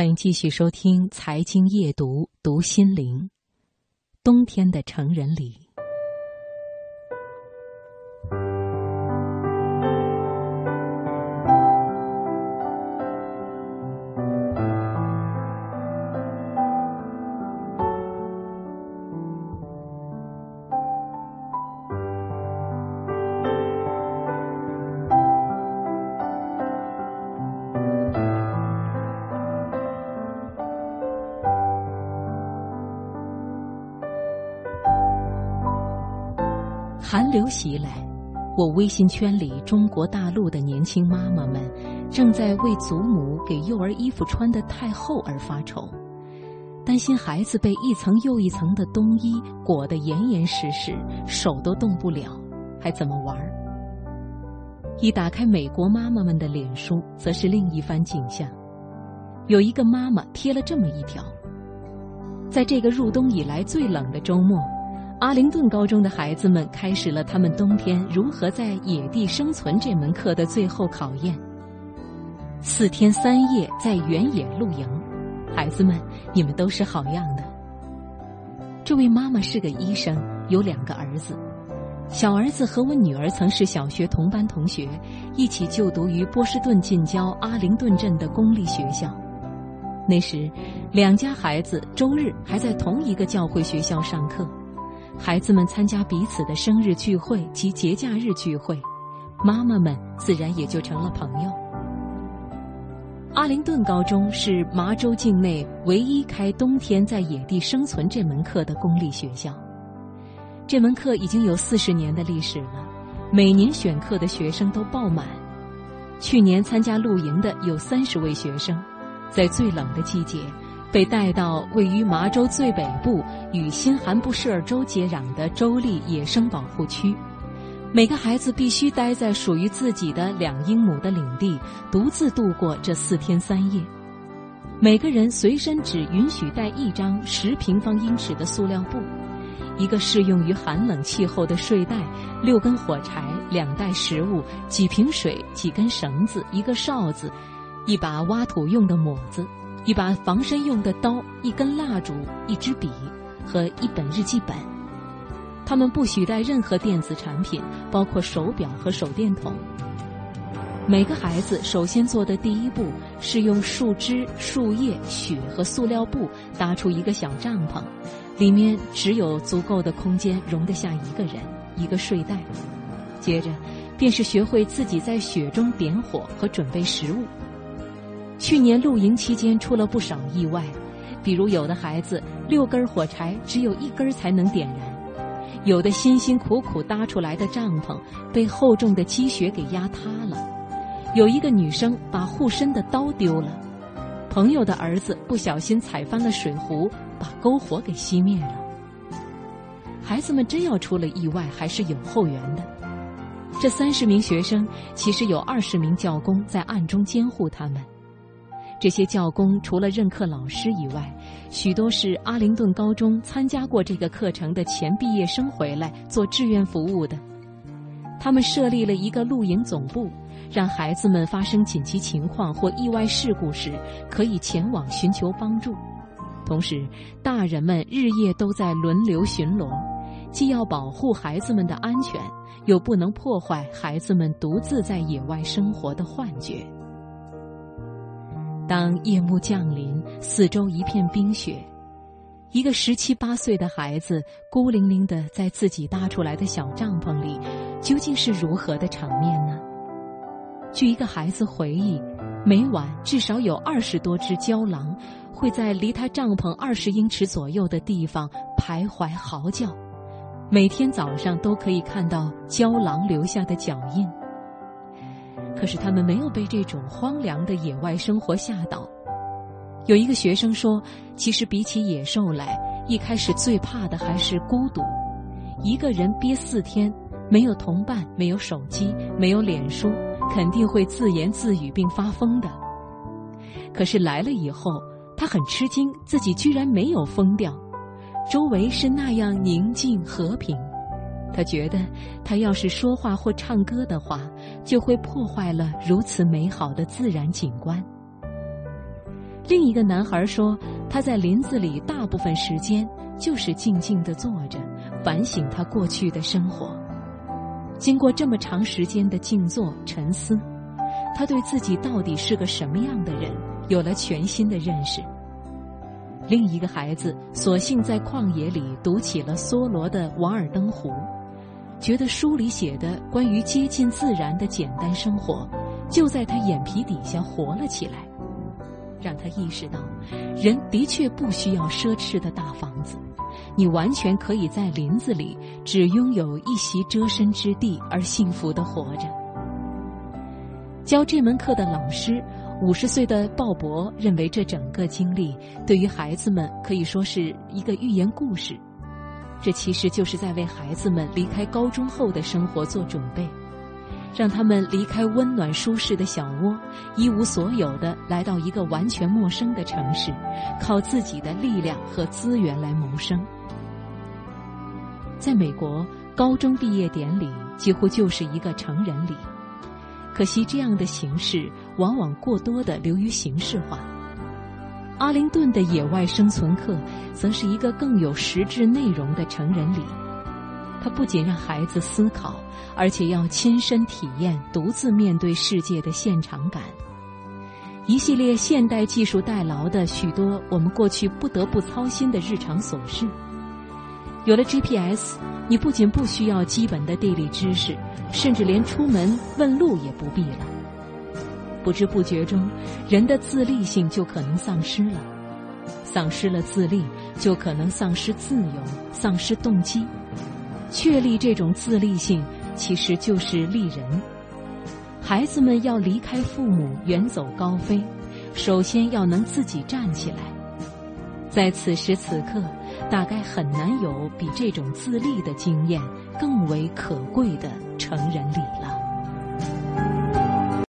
欢迎继续收听《财经夜读》，读心灵。冬天的成人礼。寒流袭来，我微信圈里中国大陆的年轻妈妈们正在为祖母给幼儿衣服穿的太厚而发愁，担心孩子被一层又一层的冬衣裹得严严实实，手都动不了，还怎么玩？一打开美国妈妈们的脸书，则是另一番景象。有一个妈妈贴了这么一条：在这个入冬以来最冷的周末。阿灵顿高中的孩子们开始了他们冬天如何在野地生存这门课的最后考验。四天三夜在原野露营，孩子们，你们都是好样的。这位妈妈是个医生，有两个儿子，小儿子和我女儿曾是小学同班同学，一起就读于波士顿近郊阿灵顿镇的公立学校。那时，两家孩子周日还在同一个教会学校上课。孩子们参加彼此的生日聚会及节假日聚会，妈妈们自然也就成了朋友。阿灵顿高中是麻州境内唯一开冬天在野地生存这门课的公立学校。这门课已经有四十年的历史了，每年选课的学生都爆满。去年参加露营的有三十位学生，在最冷的季节。被带到位于麻州最北部与新罕布什尔州接壤的州立野生保护区，每个孩子必须待在属于自己的两英亩的领地，独自度过这四天三夜。每个人随身只允许带一张十平方英尺的塑料布，一个适用于寒冷气候的睡袋，六根火柴，两袋食物，几瓶水，几根绳子，一个哨子，一把挖土用的抹子。一把防身用的刀，一根蜡烛，一支笔和一本日记本。他们不许带任何电子产品，包括手表和手电筒。每个孩子首先做的第一步是用树枝、树叶、雪和塑料布搭出一个小帐篷，里面只有足够的空间容得下一个人、一个睡袋。接着，便是学会自己在雪中点火和准备食物。去年露营期间出了不少意外，比如有的孩子六根火柴只有一根才能点燃，有的辛辛苦苦搭出来的帐篷被厚重的积雪给压塌了，有一个女生把护身的刀丢了，朋友的儿子不小心踩翻了水壶，把篝火给熄灭了。孩子们真要出了意外，还是有后援的。这三十名学生其实有二十名教工在暗中监护他们。这些教工除了任课老师以外，许多是阿灵顿高中参加过这个课程的前毕业生回来做志愿服务的。他们设立了一个露营总部，让孩子们发生紧急情况或意外事故时可以前往寻求帮助。同时，大人们日夜都在轮流巡逻，既要保护孩子们的安全，又不能破坏孩子们独自在野外生活的幻觉。当夜幕降临，四周一片冰雪，一个十七八岁的孩子孤零零的在自己搭出来的小帐篷里，究竟是如何的场面呢？据一个孩子回忆，每晚至少有二十多只郊狼会在离他帐篷二十英尺左右的地方徘徊嚎叫，每天早上都可以看到郊狼留下的脚印。可是他们没有被这种荒凉的野外生活吓倒。有一个学生说：“其实比起野兽来，一开始最怕的还是孤独。一个人憋四天，没有同伴，没有手机，没有脸书，肯定会自言自语并发疯的。可是来了以后，他很吃惊，自己居然没有疯掉，周围是那样宁静和平。”他觉得，他要是说话或唱歌的话，就会破坏了如此美好的自然景观。另一个男孩说，他在林子里大部分时间就是静静的坐着，反省他过去的生活。经过这么长时间的静坐沉思，他对自己到底是个什么样的人有了全新的认识。另一个孩子索性在旷野里读起了梭罗的《瓦尔登湖》，觉得书里写的关于接近自然的简单生活，就在他眼皮底下活了起来，让他意识到，人的确不需要奢侈的大房子，你完全可以在林子里只拥有一席遮身之地而幸福的活着。教这门课的老师。五十岁的鲍勃认为，这整个经历对于孩子们可以说是一个寓言故事。这其实就是在为孩子们离开高中后的生活做准备，让他们离开温暖舒适的小窝，一无所有的来到一个完全陌生的城市，靠自己的力量和资源来谋生。在美国，高中毕业典礼几乎就是一个成人礼。可惜，这样的形式往往过多的流于形式化。阿灵顿的野外生存课，则是一个更有实质内容的成人礼。它不仅让孩子思考，而且要亲身体验独自面对世界的现场感。一系列现代技术代劳的许多我们过去不得不操心的日常琐事。有了 GPS，你不仅不需要基本的地理知识，甚至连出门问路也不必了。不知不觉中，人的自立性就可能丧失了，丧失了自立，就可能丧失自由，丧失动机。确立这种自立性，其实就是立人。孩子们要离开父母，远走高飞，首先要能自己站起来。在此时此刻。大概很难有比这种自立的经验更为可贵的成人礼了。